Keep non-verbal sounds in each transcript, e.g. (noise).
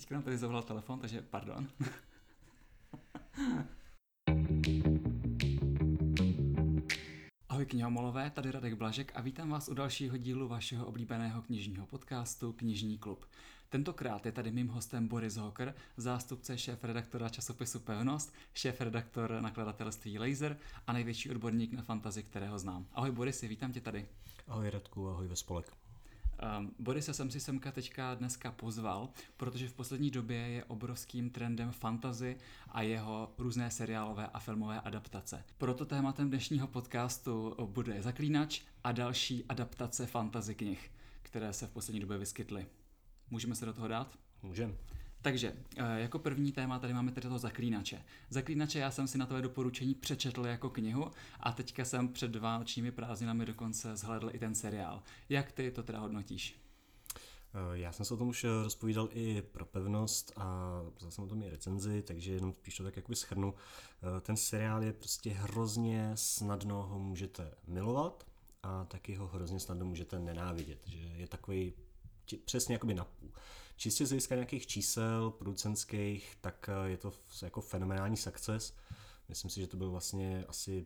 Teďka nám tady zavolal telefon, takže pardon. Ahoj knihomolové, tady Radek Blažek a vítám vás u dalšího dílu vašeho oblíbeného knižního podcastu Knižní klub. Tentokrát je tady mým hostem Boris Hoker, zástupce šéf-redaktora časopisu Pevnost, šéf-redaktor nakladatelství Laser a největší odborník na fantazi, kterého znám. Ahoj Borisy, vítám tě tady. Ahoj Radku, ahoj ve spolek. Um, Borise jsem si semka teďka dneska pozval, protože v poslední době je obrovským trendem fantazy a jeho různé seriálové a filmové adaptace. Proto tématem dnešního podcastu bude Zaklínač a další adaptace fantazy knih, které se v poslední době vyskytly. Můžeme se do toho dát? Můžeme. Takže eh, jako první téma tady máme tedy toho zaklínače. Zaklínače já jsem si na tvé doporučení přečetl jako knihu a teďka jsem před vánočními prázdninami dokonce zhledl i ten seriál. Jak ty to teda hodnotíš? Eh, já jsem se o tom už eh, rozpovídal i pro pevnost a vzal jsem o tom i recenzi, takže jenom spíš to tak jakoby schrnu. Ten seriál je prostě hrozně snadno ho můžete milovat a taky ho hrozně snadno můžete nenávidět, že je takový přesně jakoby na půl. Čistě z hlediska nějakých čísel producentských, tak eh, je to jako fenomenální success. Myslím si, že to byl vlastně asi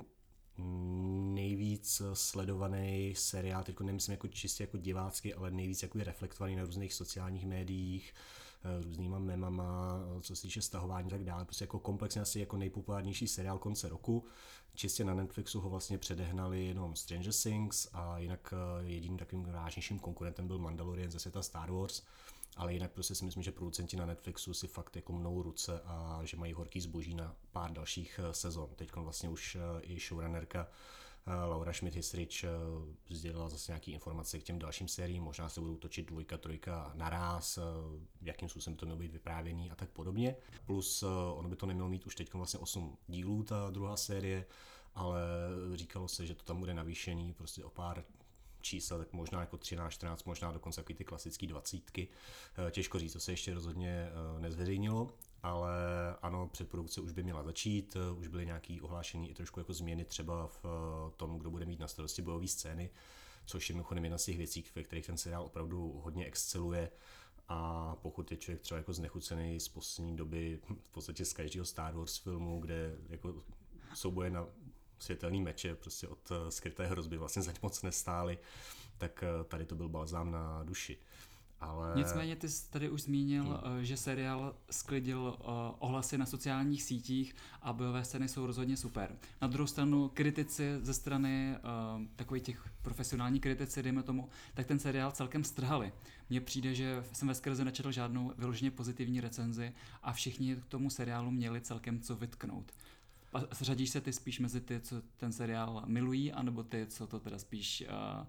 nejvíc sledovaný seriál, teď nemyslím jako čistě jako divácký, ale nejvíc jako reflektovaný na různých sociálních médiích, eh, různýma memama, co se týče stahování a tak dále. Prostě jako komplexně asi jako nejpopulárnější seriál konce roku. Čistě na Netflixu ho vlastně předehnali jenom Stranger Things a jinak eh, jediným takovým vážnějším konkurentem byl Mandalorian ze světa Star Wars ale jinak prostě si myslím, že producenti na Netflixu si fakt jako mnou ruce a že mají horký zboží na pár dalších eh, sezon. Teď vlastně už eh, i showrunnerka eh, Laura Schmidt Hisrich sdělila zase nějaké informace k těm dalším sériím, možná se budou točit dvojka, trojka naraz, jakým způsobem to mělo být vyprávěný a tak podobně. Plus ono by to nemělo mít už teď vlastně 8 dílů, ta druhá série, ale říkalo se, že to tam bude navýšený prostě o pár čísel, tak možná jako 13, 14, možná dokonce jako ty klasické dvacítky. Eh, těžko říct, to se ještě rozhodně eh, nezveřejnilo, ale ano, předprodukce už by měla začít, eh, už byly nějaké ohlášení i trošku jako změny třeba v tom, kdo bude mít na starosti bojové scény, což je mimochodem jedna z těch věcí, ve kterých ten seriál opravdu hodně exceluje. A pokud je člověk třeba jako znechucený z poslední doby, v podstatě z každého Star Wars filmu, kde jako souboje na světelný meče prostě od eh, skryté hrozby vlastně zaň moc nestály, tak eh, tady to byl balzám na duši. Ale... Nicméně ty jsi tady už zmínil, hmm. že seriál sklidil ohlasy na sociálních sítích a bojové scény jsou rozhodně super. Na druhou stranu kritici ze strany takových těch profesionální kritici, dejme tomu, tak ten seriál celkem strhali. Mně přijde, že jsem ve skrze nečetl žádnou vyloženě pozitivní recenzi a všichni k tomu seriálu měli celkem co vytknout. A řadíš se ty spíš mezi ty, co ten seriál milují, anebo ty, co to teda spíš, uh,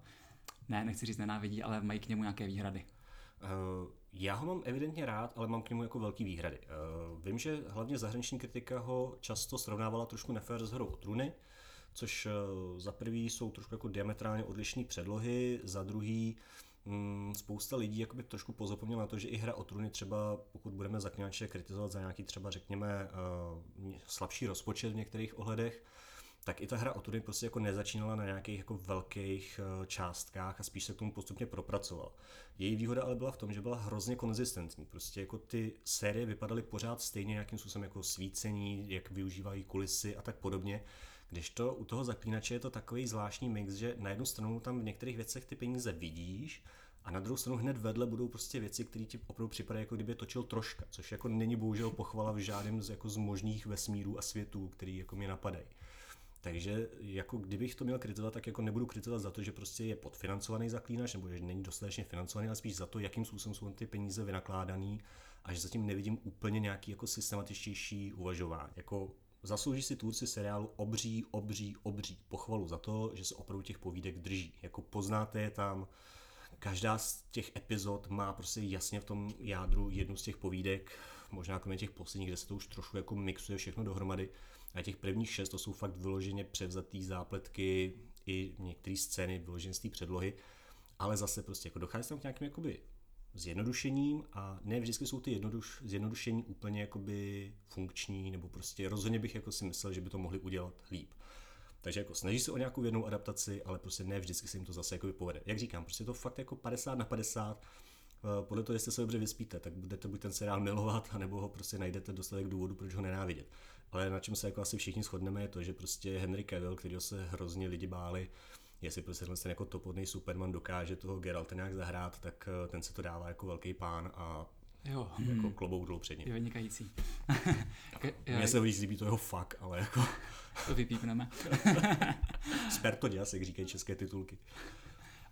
ne, nechci říct nenávidí, ale mají k němu nějaké výhrady? Uh, já ho mám evidentně rád, ale mám k němu jako velký výhrady. Uh, vím, že hlavně zahraniční kritika ho často srovnávala trošku nefér s hrou o což uh, za prvý jsou trošku jako diametrálně odlišné předlohy, za druhý mm, spousta lidí jakoby trošku pozapomněla na to, že i hra o trůny třeba, pokud budeme zaklinače kritizovat za nějaký třeba řekněme uh, slabší rozpočet v některých ohledech, tak i ta hra o tury prostě jako nezačínala na nějakých jako velkých eh, částkách a spíš se k tomu postupně propracoval. Její výhoda ale byla v tom, že byla hrozně konzistentní. Prostě jako ty série vypadaly pořád stejně nějakým způsobem jako svícení, jak využívají kulisy a tak podobně. Když to u toho zaklínače je to takový zvláštní mix, že na jednu stranu tam v některých věcech ty peníze vidíš, a na druhou stranu hned vedle budou prostě věci, které ti opravdu připadají, jako kdyby točil troška, což jako není bohužel pochvala v žádném z, jako z možných vesmírů a světů, který jako mě napadají. Takže jako kdybych to měl kritizovat, tak jako nebudu kritizovat za to, že prostě je podfinancovaný zaklínač, nebo že není dostatečně financovaný, ale spíš za to, jakým způsobem jsou ty peníze vynakládaný a že zatím nevidím úplně nějaký jako systematičtější uvažování. Jako zaslouží si tvůrci seriálu obří, obří, obří pochvalu za to, že se opravdu těch povídek drží. Jako poznáte je tam, každá z těch epizod má prostě jasně v tom jádru jednu z těch povídek, možná kromě těch posledních, kde se to už trošku jako mixuje všechno dohromady. A těch prvních šest to jsou fakt vyloženě převzatý zápletky i některé scény vyložené z té předlohy, ale zase prostě jako dochází tam k nějakým jakoby zjednodušením a ne vždycky jsou ty jednoduš, zjednodušení úplně jakoby funkční, nebo prostě rozhodně bych jako si myslel, že by to mohli udělat líp. Takže jako snaží se o nějakou jednou adaptaci, ale prostě ne vždycky se jim to zase jako povede. Jak říkám, prostě to fakt jako 50 na 50. podle toho, jestli se dobře vyspíte, tak budete buď ten seriál milovat, anebo ho prostě najdete dostatek důvodu, proč ho nenávidět. Ale na čem se jako asi všichni shodneme je to, že prostě Henry Cavill, který se hrozně lidi báli, jestli prostě ten jako topodný Superman dokáže toho Geralta nějak zahrát, tak eh, ten se to dává jako velký pán a Jo. Jako hmm. klobouk dolů před ním. Je vynikající. (laughs) Mně se víc líbí to jeho fakt, ale jako... to vypípneme. (laughs) Sper to dělas, jak říkají české titulky.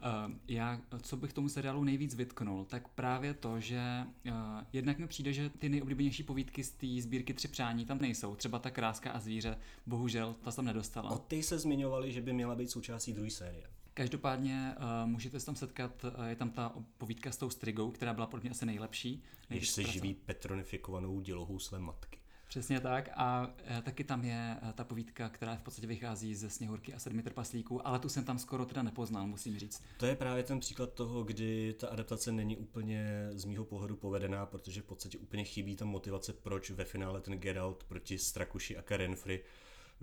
Uh, já, co bych tomu seriálu nejvíc vytknul, tak právě to, že uh, jednak mi přijde, že ty nejoblíbenější povídky z té sbírky Tři přání tam nejsou. Třeba ta kráska a zvíře, bohužel, ta tam nedostala. O ty se zmiňovali, že by měla být součástí druhé série. Každopádně uh, můžete se tam setkat, uh, je tam ta povídka s tou strigou, která byla pro mě asi nejlepší. Když se živí petronifikovanou dělohou své matky. Přesně tak a e, taky tam je e, ta povídka, která v podstatě vychází ze Sněhurky a sedmi trpaslíků, ale tu jsem tam skoro teda nepoznal, musím říct. To je právě ten příklad toho, kdy ta adaptace není úplně z mýho pohledu povedená, protože v podstatě úplně chybí ta motivace, proč ve finále ten Geralt proti Strakuši a Karenfry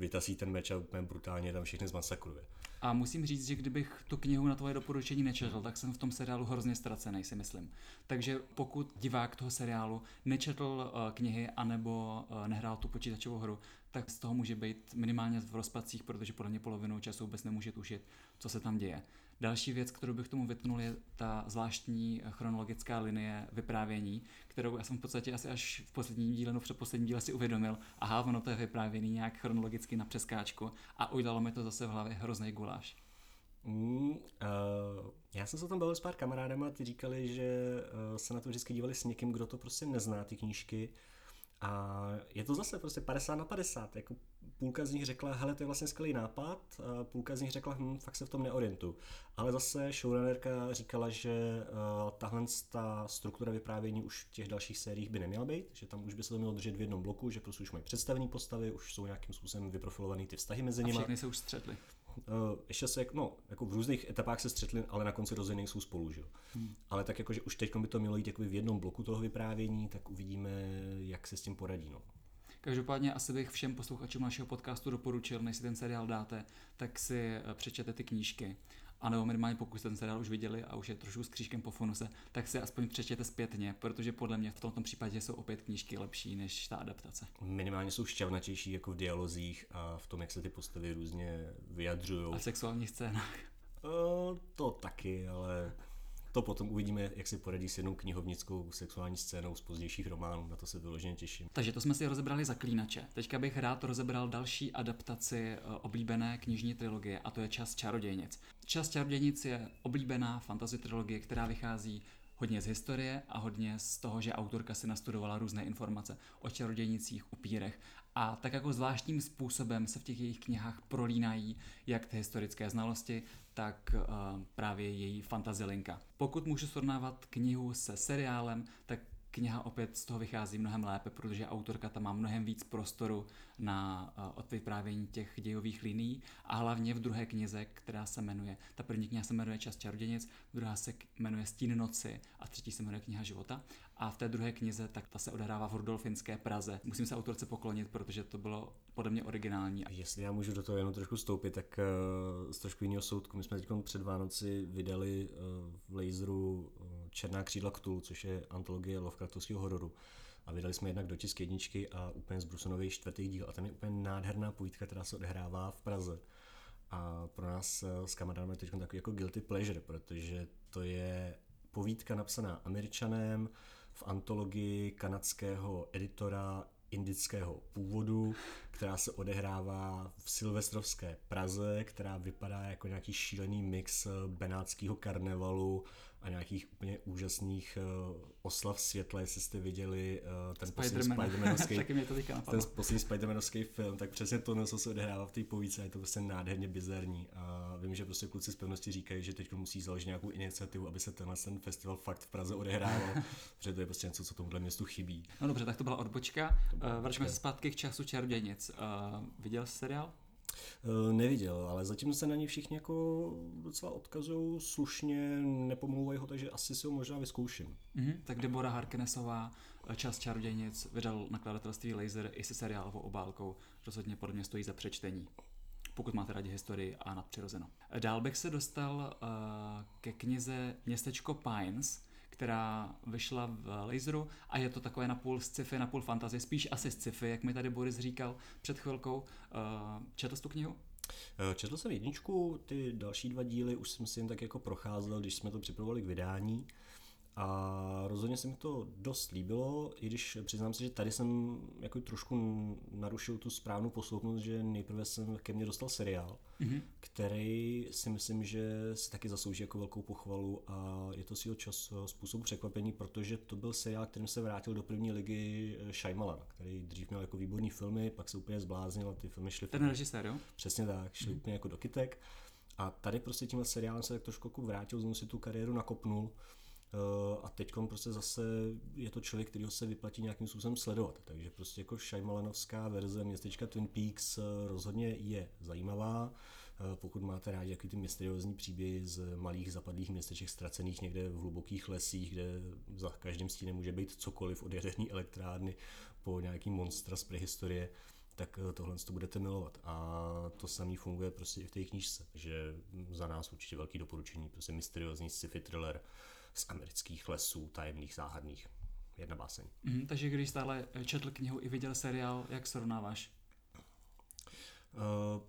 vytasí ten meč a úplně brutálně tam všechny zmasakruje. A musím říct, že kdybych tu knihu na tvoje doporučení nečetl, tak jsem v tom seriálu hrozně ztracený, si myslím. Takže pokud divák toho seriálu nečetl uh, knihy anebo uh, nehrál tu počítačovou hru, tak z toho může být minimálně v rozpacích, protože podle mě polovinu času vůbec nemůže tušit, co se tam děje. Další věc, kterou bych tomu vytknul, je ta zvláštní chronologická linie vyprávění, kterou já jsem v podstatě asi až v posledním díle, no v předposledním díle si uvědomil, aha, ono to je vyprávěný nějak chronologicky na přeskáčku a udělalo mi to zase v hlavě hrozný guláš. Mm, uh, já jsem se tam bavil s pár kamarádem a ty říkali, že uh, se na to vždycky dívali s někým, kdo to prostě nezná, ty knížky. A je to zase prostě 50 na 50. Jako půlka z nich řekla, hele, to je vlastně skvělý nápad, a půlka z nich řekla, hm, fakt se v tom neorientu. Ale zase showrunnerka říkala, že uh, tahle ta struktura vyprávění už v těch dalších sériích by neměla být, že tam už by se to mělo držet v jednom bloku, že prostě už mají představení postavy, už jsou nějakým způsobem vyprofilované ty vztahy mezi nimi. A všechny se už střetly. Uh, ještě se, no, jako v různých etapách se střetli, ale na konci rozhodně jsou spolu, že? Hmm. Ale tak jako, že už teď by to mělo jít jako v jednom bloku toho vyprávění, tak uvidíme, jak se s tím poradí, no. Každopádně asi bych všem posluchačům našeho podcastu doporučil, než si ten seriál dáte, tak si eh, přečtěte ty knížky. A nebo minimálně pokud ten seriál už viděli a už je trošku s křížkem po funuse, tak si aspoň přečtěte zpětně, protože podle mě v tomto případě jsou opět knížky lepší než ta adaptace. Minimálně jsou šťavnatější jako v dialozích a v tom, jak se ty postavy různě vyjadřují. A v sexuálních scénách. Uh, to taky, ale to potom uvidíme, jak si poradí s jednou knihovnickou sexuální scénou z pozdějších románů, na to se vyloženě těším. Takže to jsme si rozebrali zaklínače. Teďka bych rád rozebral další adaptaci eh, oblíbené knižní trilogie a to je Čas čarodějnic. Čas čarodějnic je oblíbená fantasy trilogie, která vychází hodně z historie a hodně z toho, že autorka si nastudovala různé informace o čarodějnicích, upírech a tak jako zvláštním způsobem se v těch jejich knihách prolínají jak ty historické znalosti, tak uh, právě její fantazilinka. Pokud můžu srovnávat knihu se seriálem, tak kniha opět z toho vychází mnohem lépe, protože autorka tam má mnohem víc prostoru na uh, odvyprávění těch dějových liní a hlavně v druhé knize, která se jmenuje, ta první kniha se jmenuje Čas čarodějnic, druhá se jmenuje Stín noci a třetí se jmenuje Kniha života. A v té druhé knize, tak ta se odehrává v Rudolfinské Praze. Musím se autorce poklonit, protože to bylo podle mě originální. Jestli já můžu do toho jenom trošku stoupit, tak uh, z trošku jiného soudku. My jsme teď před Vánoci vydali uh, v laseru Černá křídla Ktulu, což je antologie Lovecraftovského hororu. A vydali jsme jednak do tisk jedničky a úplně zbrusunový čtvrtý díl. A tam je úplně nádherná povídka, která se odehrává v Praze. A pro nás s kamarádem je teď takový jako guilty pleasure, protože to je povídka napsaná američanem, v antologii kanadského editora indického původu, která se odehrává v silvestrovské Praze, která vypadá jako nějaký šílený mix benátského karnevalu a nějakých úplně úžasných uh, oslav světla, jestli jste viděli uh, ten poslední (laughs) Spidermanovský, ten poslední Spidermanovský film, tak přesně to, co se odehrává v té povídce, je to prostě nádherně bizarní a vím, že prostě kluci z pevnosti říkají, že teď musí založit nějakou iniciativu, aby se tenhle ten festival fakt v Praze odehrával, (laughs) protože to je prostě něco, co tomuhle městu chybí. No dobře, tak to byla odbočka. Uh, Vraťme se zpátky k času čarodějnic. Uh, viděl jsi seriál? Eh, neviděl, ale zatím se na ně všichni jako docela odkazují slušně, nepomlouvají ho, takže asi si ho možná vyzkouším. Mm-hmm. Tak Deborah Harknesová, eh, Čas čarodějnic, vydal nakladatelství Laser i se seriálovou obálkou. Rozhodně podle mě stojí za přečtení pokud máte rádi historii a nadpřirozeno. Dál bych se dostal uh, ke knize Městečko Pines, která vyšla v laseru a je to takové na půl sci-fi, na půl fantasy, spíš asi sci-fi, jak mi tady Boris říkal před chvilkou. Uh, četl jsi tu knihu? Eh, četl jsem jedničku, ty další dva díly už jsem si jen tak jako procházel, když jsme to připravovali k vydání. A rozhodně se mi to dost líbilo, i když přiznám se, že tady jsem jako trošku narušil tu správnou posloupnost, že nejprve jsem ke mně dostal seriál, mm-hmm. který si myslím, že si taky zaslouží jako velkou pochvalu a je to svýho čas způsob překvapení, protože to byl seriál, kterým se vrátil do první ligy eh, Shyamalan, který dřív měl jako výborný filmy, pak se úplně zbláznil a ty filmy šly... Ten režisér, jo? Přesně tak, šly mm-hmm. úplně jako do kytek. A tady prostě tímhle seriálem se tak trošku jako vrátil, znovu si tu kariéru nakopnul Eh, a teď prostě zase je to člověk, který se vyplatí nějakým způsobem sledovat. Takže prostě jako Šajmalanovská verze městečka Twin Peaks eh, rozhodně je zajímavá. Eh, pokud máte rádi jaký ty mysteriózní příběhy z malých zapadlých městeček ztracených někde v hlubokých lesích, kde za každým stínem může být cokoliv od jaderné elektrárny po nějaký monstra z prehistorie, tak tohle to budete milovat. A to samý funguje prostě i v té knížce. že za nás určitě velký doporučení, prostě mysteriózní sci-fi thriller z amerických lesů, tajemných, záhadných. Jedna báseň. Mm, takže když stále četl knihu i viděl seriál, jak srovnáváš? Uh,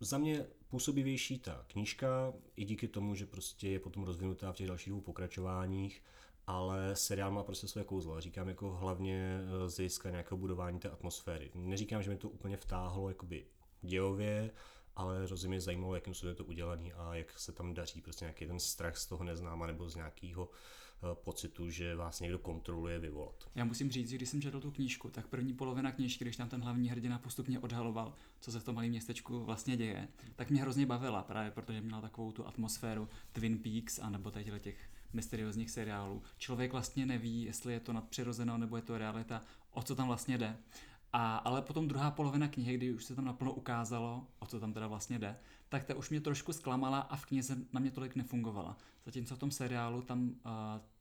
za mě působivější ta knížka, i díky tomu, že prostě je potom rozvinutá v těch dalších dvou pokračováních, ale seriál má prostě své kouzlo. Říkám jako hlavně eh, z hlediska nějakého budování té atmosféry. Neříkám, že mi to úplně vtáhlo jakoby dějově, ale rozhodně zajímalo, jakým způsobem je to udělané a jak se tam daří prostě nějaký ten strach z toho neznáma nebo z nějakého eh, pocitu, že vás někdo kontroluje vyvolat. Já musím říct, že když jsem četl tu knížku, tak první polovina knížky, když tam ten hlavní hrdina postupně odhaloval, co se v tom malém městečku vlastně děje, tak mě hrozně bavila právě, protože měla takovou tu atmosféru Twin Peaks a nebo těch mysteriózních seriálů. Člověk vlastně neví, jestli je to nadpřirozeno nebo je to realita, o co tam vlastně jde. A, ale potom druhá polovina knihy, kdy už se tam naplno ukázalo, o co tam teda vlastně jde, tak ta už mě trošku zklamala a v knize na mě tolik nefungovala. Zatímco v tom seriálu tam uh,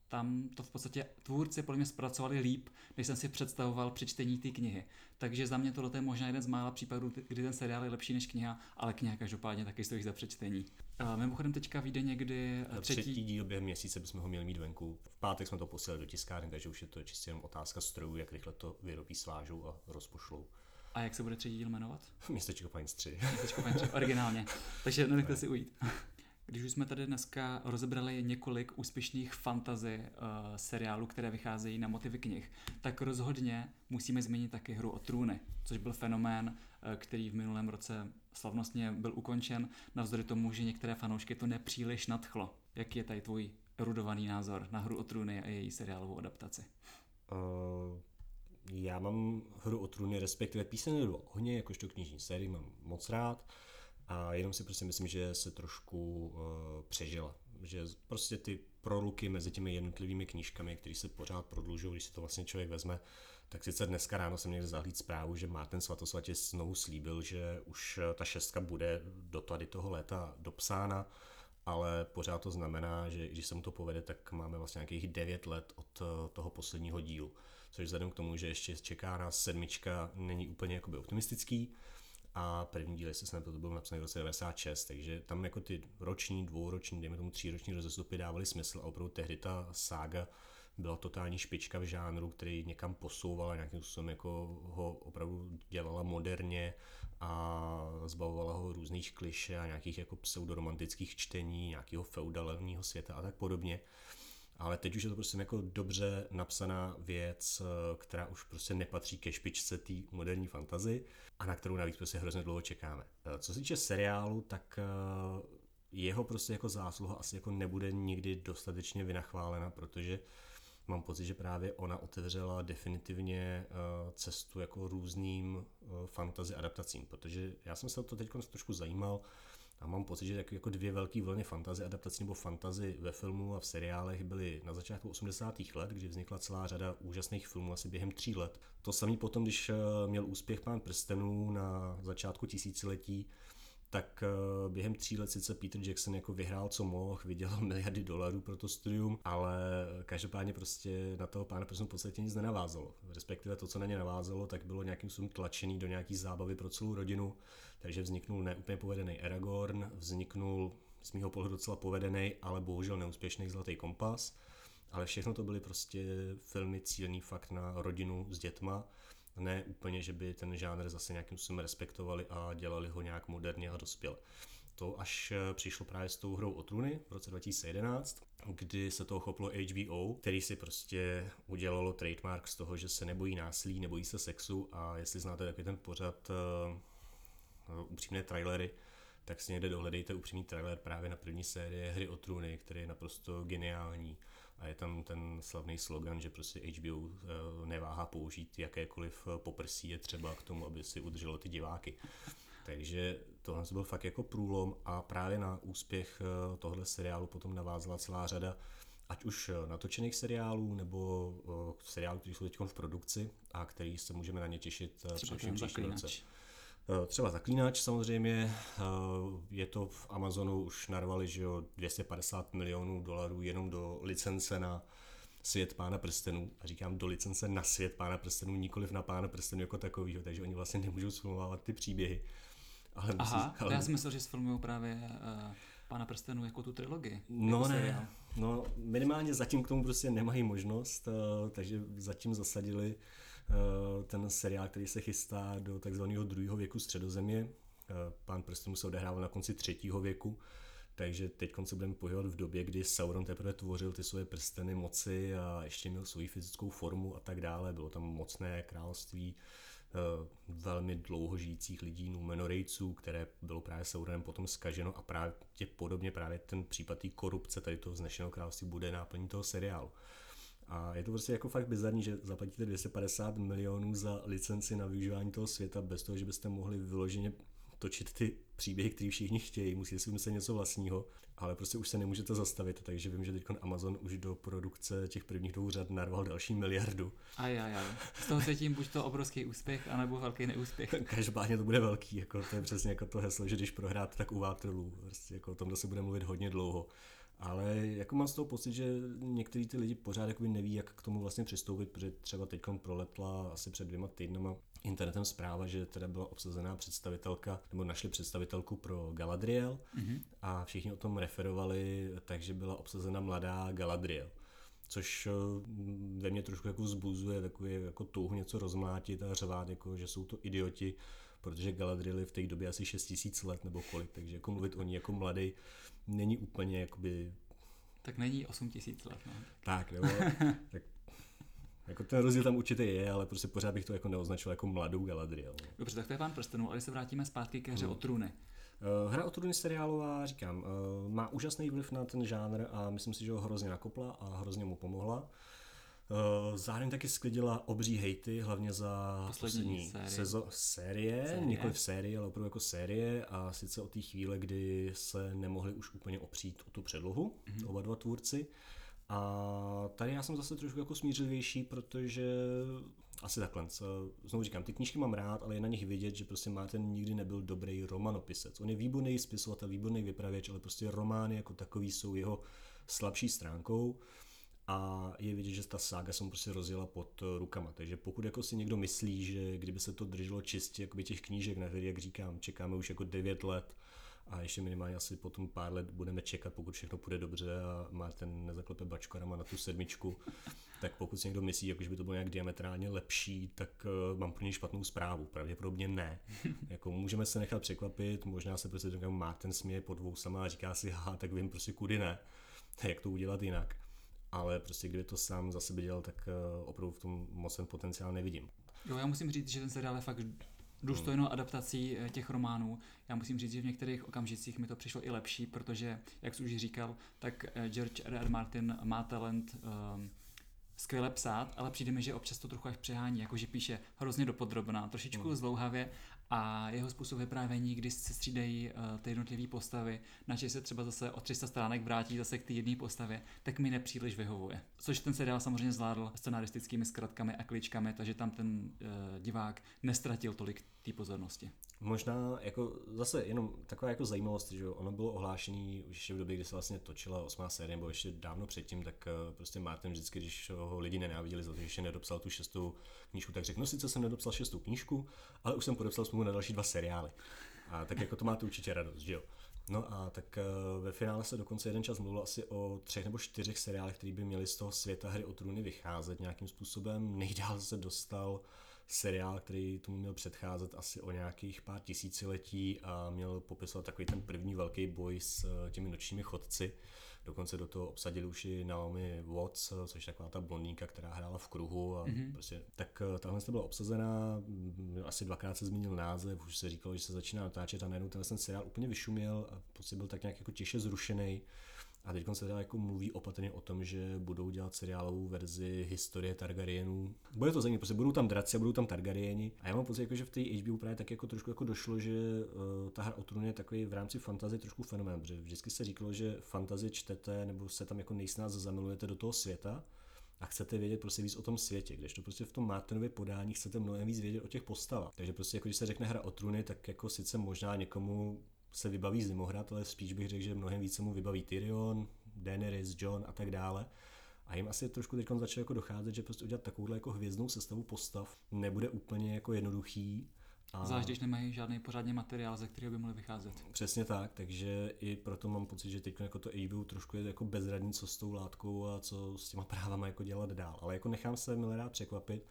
tam to v podstatě tvůrci podle mě zpracovali líp, než jsem si představoval při čtení té knihy. Takže za mě tohle je možná jeden z mála případů, kdy ten seriál je lepší než kniha, ale kniha každopádně taky stojí za přečtení. Uh, mimochodem teďka vyjde někdy třetí... třetí díl během měsíce bychom ho měli mít venku. V pátek jsme to posílali do tiskárny, takže už je to čistě jenom otázka strojů, jak rychle to vyrobí, svážou a rozpošlou. A jak se bude třetí díl jmenovat? (laughs) Městečko Pines 3. Městečko Pines 3, originálně. Takže nenechte si ujít. (laughs) (laughs) Když už jsme tady dneska rozebrali několik úspěšných fantazy uh, seriálů, které vycházejí na motivy knih, tak rozhodně musíme zmínit taky hru o trůny, což byl fenomén, uh, který v minulém roce slavnostně byl ukončen, navzdory tomu, že některé fanoušky to nepříliš nadchlo. Jaký je tady tvůj erudovaný názor na hru o trůny a její seriálovou adaptaci? Uh, já mám hru o trůny, respektive písemnou do ohně, jakožto knižní sérii, mám moc rád. Jenom si prostě myslím, že se trošku uh, přežila. Že prostě ty proluky mezi těmi jednotlivými knížkami, které se pořád prodlužují, když si to vlastně člověk vezme, tak sice dneska ráno jsem někde zahlíd zprávu, že Martin Svatosvatě znovu slíbil, že už eh, ta šestka bude do tady toho léta dopsána, ale pořád to znamená, že když se mu to povede, tak máme vlastně nějakých 9 let od eh, toho posledního dílu, což vzhledem k tomu, že ještě čeká nás sedmička, není úplně jakoby optimistický a první díl, jestli se to, to bylo napsané v roce 96, takže tam jako ty roční, dvouroční, dejme tomu tříroční rozestupy dávaly smysl a opravdu tehdy ta sága byla totální špička v žánru, který někam posouvala, nějakým způsobem jako ho opravdu dělala moderně a zbavovala ho různých kliše a nějakých jako pseudoromantických čtení, nějakého feudalního světa a tak podobně ale teď už je to prostě jako dobře napsaná věc, eh, která už prostě nepatří ke špičce té moderní fantazy a na kterou navíc prostě hrozně dlouho čekáme. Eh, co se týče seriálu, tak eh, jeho prostě jako zásluha asi jako nebude nikdy dostatečně vynachválena, protože mám pocit, že právě ona otevřela definitivně cestu jako různým fantasy adaptacím, protože já jsem se o to teď trošku zajímal, a mám pocit, že jako dvě velké vlny fantazy adaptací nebo fantazy ve filmu a v seriálech byly na začátku 80. let, kdy vznikla celá řada úžasných filmů asi během tří let. To samý potom, když eh, měl úspěch Pán prstenů na začátku tisíciletí, tak eh, během tří let sice Peter Jackson jako vyhrál, co mohl, vydělal (laughs) miliardy dolarů pro to studium, ale každopádně prostě na toho pána prstenů v podstatě nic nenavázalo. Respektive to, co na ně navázalo, tak bylo nějakým způsobem tlačený do nějaký zábavy pro celou rodinu. Takže vzniknul neúplně povedený Aragorn, vzniknul z mého pohledu docela povedený, ale bohužel neúspěšný Zlatý kompas. Ale všechno to byly prostě filmy cílený fakt na rodinu s dětma, ne úplně, že by ten žánr zase nějakým způsobem respektovali a dělali ho nějak moderně a dospěle. To až eh, přišlo právě s tou hrou o trůny v roce 2011, kdy se to chopilo HBO, který si prostě udělalo trademark z toho, že se nebojí násilí, nebojí se sexu a jestli znáte takový ten pořad uh, upřímné trailery, tak si někde dohledejte upřímný trailer právě na první série Hry o trůny, který je naprosto geniální a je tam ten slavný slogan, že prostě HBO eh, neváhá použít jakékoliv poprsí je třeba k tomu, aby si udrželo ty diváky. Takže tohle byl fakt jako průlom a právě na úspěch eh, tohle seriálu potom navázala celá řada ať už eh, natočených seriálů, nebo seriálů, které jsou teď v produkci a který se můžeme na ně těšit především příští roce. Eh, třeba Zaklínač samozřejmě, eh, je to v Amazonu už narvali, že jo, 250 milionů dolarů jenom do licence na svět Pána prstenů. A říkám do licence na svět Pána prstenů, nikoliv na Pána prstenů jako takovýho, takže oni vlastně nemůžou sfilmovat ty příběhy. Ale Aha, musí, ale... já si myslel, že sfilmují právě uh, Pána prstenů jako tu trilogii. No jako ne, seriál. no minimálně zatím k tomu prostě nemají možnost, uh, takže zatím zasadili uh, ten seriál, který se chystá do takzvaného druhého věku středozemě. Eh, pán prstenů se odehrával na konci třetího věku, takže teď se budeme pohybovat v době, kdy Sauron teprve tvořil ty svoje prsteny moci a ještě měl svoji fyzickou formu a tak dále. Bylo tam mocné království eh, velmi dlouho žijících lidí, Numenorejců, které bylo právě Sauronem potom skaženo a právě podobně právě ten případ té korupce tady toho znešeného království bude náplní toho seriálu. A je to prostě jako fakt bizarní, že zaplatíte 250 milionů za licenci na využívání toho světa bez toho, že byste mohli vyloženě točit ty příběhy, které všichni chtějí, musíte si myslet něco vlastního, ale prostě už se nemůžete zastavit, takže vím, že teď Amazon už do produkce těch prvních dvou řad narval další miliardu. Aj, aj, aj. Z toho cítím buď to obrovský úspěch, anebo velký neúspěch. (laughs) Každopádně to bude velký, jako to je přesně jako to heslo, že když prohráte, tak u vátrlů. Prostě jako o tom se bude mluvit hodně dlouho. Ale jako mám z toho pocit, že některý ty lidi pořád jakoby neví, jak k tomu vlastně přistoupit, protože třeba teď proletla asi před dvěma týdnama internetem zpráva, že teda byla obsazená představitelka, nebo našli představitelku pro Galadriel mm-hmm. a všichni o tom referovali, takže byla obsazena mladá Galadriel což eh, ve mně trošku jako vzbuzuje takový jako touhu něco rozmlátit a řvát, jako, že jsou to idioti, protože Galadriel v té době asi 6000 let nebo kolik, takže jako mluvit o ní jako mladý není úplně jakoby... Tak není 8 tisíc let, no. Tak, nebo, (laughs) tak jako ten rozdíl tam určitě je, ale prostě pořád bych to jako neoznačil jako mladou Galadriel. No. Dobře, tak to je pán prstenů, ale se vrátíme zpátky ke hře hmm. o trůny. Uh, hra o trůny seriálová, říkám, uh, má úžasný vliv na ten žánr a myslím si, že ho hrozně nakopla a hrozně mu pomohla. Uh, zároveň taky sklidila obří hejty, hlavně za poslední, poslední série. Sezo- série, série, nikoli v série, ale opravdu jako série a sice od té chvíle, kdy se nemohli už úplně opřít o tu předlohu, mm-hmm. oba dva tvůrci. A tady já jsem zase trošku jako smířivější, protože asi takhle. Znovu říkám, ty knížky mám rád, ale je na nich vidět, že prostě Martin nikdy nebyl dobrý romanopisec. On je výborný spisovatel, výborný vypravěč, ale prostě romány jako takový jsou jeho slabší stránkou a je vidět, že ta sága se mu prostě rozjela pod eh, rukama. Takže pokud jako si někdo myslí, že kdyby se to drželo čistě jakoby těch knížek, na které, jak říkám, čekáme už jako 9 let a ještě minimálně asi potom pár let budeme čekat, pokud všechno půjde dobře a má ten nezaklepe bačkorama na tu sedmičku, tak pokud si někdo myslí, jako, že by to bylo nějak diametrálně lepší, tak uh, mám pro něj špatnou zprávu. Pravděpodobně ne. (laughs) jako můžeme se nechat překvapit, možná se prostě má ten směje pod dvou sama a říká si, ha, tak vím prostě kudy ne. (laughs) Jak to udělat jinak ale prostě kdyby to sám za sebe dělal, tak eh, opravdu v tom moc ten potenciál nevidím. Jo, já musím říct, že ten seriál je fakt důstojnou hmm. adaptací eh, těch románů. Já musím říct, že v některých okamžicích mi to přišlo i lepší, protože, jak jsi už říkal, tak eh, George R. R. Martin má talent um, skvěle psát, ale přijde mi, že občas to trochu až přehání, jakože píše hrozně dopodrobná, trošičku hmm. zlouhavě a jeho způsob vyprávění, kdy se střídají uh, ty jednotlivé postavy, načež se třeba zase o 300 stránek vrátí zase k té jedné postavě, tak mi nepříliš vyhovuje. Což ten seriál samozřejmě zvládl scenaristickými zkratkami a kličkami, takže tam ten uh, divák nestratil tolik té pozornosti. Možná jako zase jenom taková jako zajímavost, že ono bylo ohlášený už ještě v době, kdy se vlastně točila osmá série, nebo ještě dávno předtím, tak uh, prostě Martin vždycky, když ho lidi nenáviděli za to, že ještě nedopsal tu šestou knížku, tak řekl, no sice jsem nedopsal šestou knížku, ale už jsem podepsal smlouvu na další dva seriály. A tak jako to máte určitě radost, že jo? No a tak eh, ve finále se dokonce jeden čas mluvilo asi o třech nebo čtyřech seriálech, které by měly z toho světa hry o trůny vycházet nějakým způsobem. Nejdál se dostal seriál, který tomu měl předcházet asi o nějakých pár tisíciletí a měl popisovat takový ten první velký boj s eh, těmi nočními chodci. Dokonce do toho obsadili už i Naomi Watts, což je taková ta blondýnka, která hrála v kruhu. A mm-hmm. prostě, tak eh, tahle byla obsazená, mm, asi dvakrát se změnil název, už se říkalo, že se začíná natáčet a najednou ten seriál úplně vyšuměl a prostě byl tak nějak jako těžce zrušený. A teď se jako mluví opatrně o tom, že budou dělat seriálovou verzi historie Targaryenů. Bude to zajímavé, protože budou tam draci a budou tam Targaryeni. A já mám pocit, jako, že v té HBO právě tak jako trošku jako došlo, že uh, ta hra o trůny je takový v rámci fantazy trošku fenomén, protože vždycky se říkalo, že fantazy čtete nebo se tam jako nejsnáz zamilujete do toho světa a chcete vědět prostě víc o tom světě, když to prostě v tom Martinově podání chcete mnohem víc vědět o těch postavách. Takže prostě jako když se řekne hra o trůny, tak jako sice možná někomu se vybaví Zimohrad, ale spíš bych řekl, že mnohem více mu vybaví Tyrion, Daenerys, John a tak dále. A jim asi trošku teď začalo jako docházet, že prostě udělat takovouhle jako hvězdnou sestavu postav nebude úplně jako jednoduchý. A... Zvlášť, když nemají žádný pořádný materiál, ze kterého by mohli vycházet. Přesně tak, takže i proto mám pocit, že teď jako to HBO trošku je jako bezradní, co s tou látkou a co s těma právama jako dělat dál. Ale jako nechám se milé rád překvapit.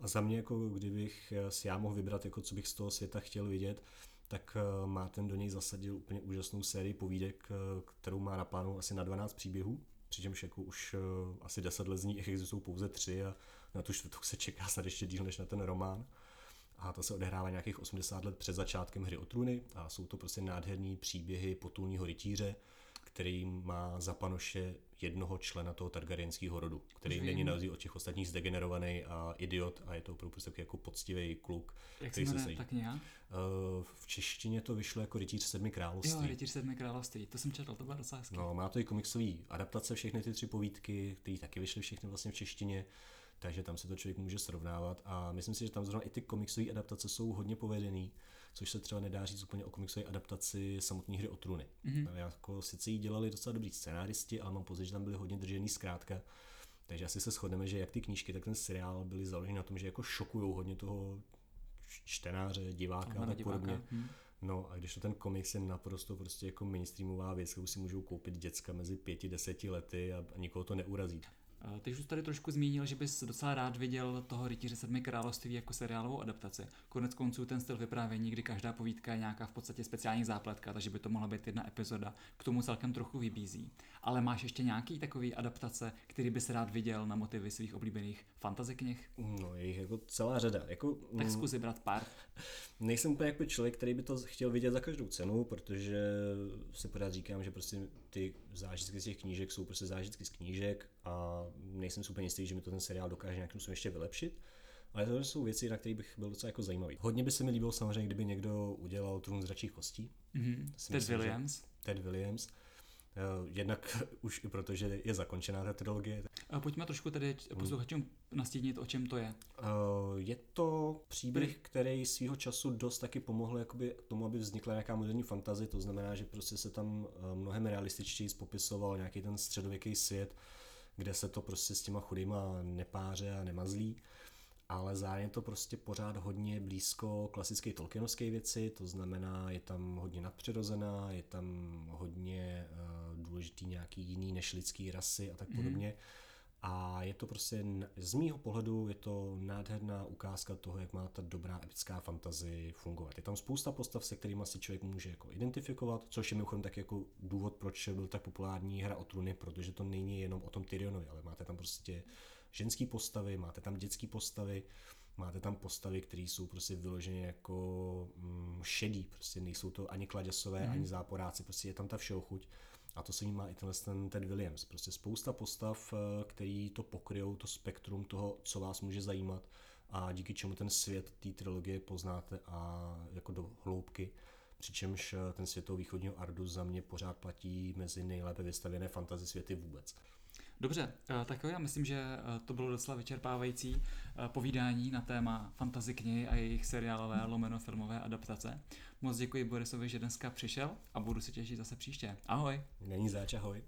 A za mě, jako kdybych si já mohl vybrat, jako co bych z toho světa chtěl vidět, tak eh, má ten do něj zasadil úplně úžasnou sérii povídek, eh, kterou má na plánu asi na 12 příběhů, přičemž jako už eh, asi 10 let z ní existují pouze tři a na tu čtvrtou se čeká snad ještě díl než na ten román. A to se odehrává nějakých 80 let před začátkem hry o trůny a jsou to prostě nádherný příběhy potulního rytíře, který má za panoše jednoho člena toho targaryenského rodu, který Už není na rozdíl od těch ostatních zdegenerovaný a idiot a je to opravdu prostě jako poctivý kluk. Jak se jmenuje ta kniha? Uh, v češtině to vyšlo jako Rytíř sedmi království. Jo, Rytíř sedmi království, to jsem četl, to bylo docela hezký. No, má to i komiksový adaptace, všechny ty tři povídky, které taky vyšly všechny vlastně v češtině takže tam se to člověk může srovnávat a myslím si, že tam zrovna i ty komiksové adaptace jsou hodně povedený, což se třeba nedá říct úplně o komiksové adaptaci samotné hry o trůny. Mm-hmm. Jako sice jí dělali docela dobrý scénáristi, ale mám pocit, že tam byli hodně držený zkrátka. Takže asi se shodneme, že jak ty knížky, tak ten seriál byly založeny na tom, že jako šokují hodně toho čtenáře, diváka a tak podobně. Hmm. No a když to ten komiks je naprosto prostě jako mainstreamová věc, kterou si můžou koupit děcka mezi pěti, deseti lety a, a nikoho to neurazí. Ty už tady trošku zmínil, že bys docela rád viděl toho Rytíře sedmi království jako seriálovou adaptaci. Konec konců ten styl vyprávění, kdy každá povídka je nějaká v podstatě speciální zápletka, takže by to mohla být jedna epizoda, k tomu celkem trochu vybízí. Ale máš ještě nějaký takový adaptace, který bys rád viděl na motivy svých oblíbených fantasy knih? No, je jich jako celá řada. Jako, tak mm, zkus vybrat pár. (laughs) Nejsem úplně jako člověk, který by to chtěl vidět za každou cenu, protože si pořád říkám, že prostě ty zážitky z těch knížek jsou prostě zážitky z knížek a nejsem si úplně jistý, že mi to ten seriál dokáže nějakým způsobem ještě vylepšit. Ale to jsou věci, na které bych byl docela jako zajímavý. Hodně by se mi líbilo samozřejmě, kdyby někdo udělal trůn z kostí. Mm-hmm. Ted myslím, Williams. Ted Williams. Uh, jednak (laughs) už i protože je zakončená ta trilogie. Uh, pojďme trošku tedy posluchačům nastínit, o čem to je. Uh, je to příběh, který svýho času dost taky pomohl jakoby tomu, aby vznikla nějaká moderní fantazie, to znamená, že prostě se tam mnohem realističtěji popisoval nějaký ten středověký svět, kde se to prostě s těma chudýma nepáře a nemazlí ale zároveň to prostě pořád hodně blízko klasické Tolkienovské věci, to znamená, je tam hodně nadpřirozená, je tam hodně uh, důležitý nějaký jiný než lidský rasy a tak mhm. podobně. Mm. A je to prostě, z mýho pohledu, je to nádherná ukázka toho, jak má ta dobrá epická fantazie fungovat. Je tam spousta postav, se kterými si člověk může jako identifikovat, což je mimochodem tak jako důvod, proč byl tak populární hra o trůny, protože to není jenom o tom Tyrionovi, ale máte tam prostě ženský postavy, máte tam dětské postavy, máte tam postavy, které jsou prostě vyloženě jako mm, šedý, prostě nejsou to ani kladěsové, mm. ani záporáci, prostě je tam ta všeochuť. A to se ním má i tenhle ten Ted Williams. Prostě spousta postav, eh, který to pokryjou, to spektrum toho, co vás může zajímat a díky čemu ten svět té trilogie poznáte a jako do hloubky. Přičemž eh, ten svět toho východního Ardu za mě pořád platí mezi nejlépe vystavěné fantasy světy vůbec. Dobře, eh, tak jo, já myslím, že eh, to bylo docela vyčerpávající eh, povídání na téma fantasy knihy a jejich seriálové lomeno filmové adaptace. Moc děkuji Borisovi, že dneska přišel a budu se těšit zase příště. Ahoj. Není záč, ahoj.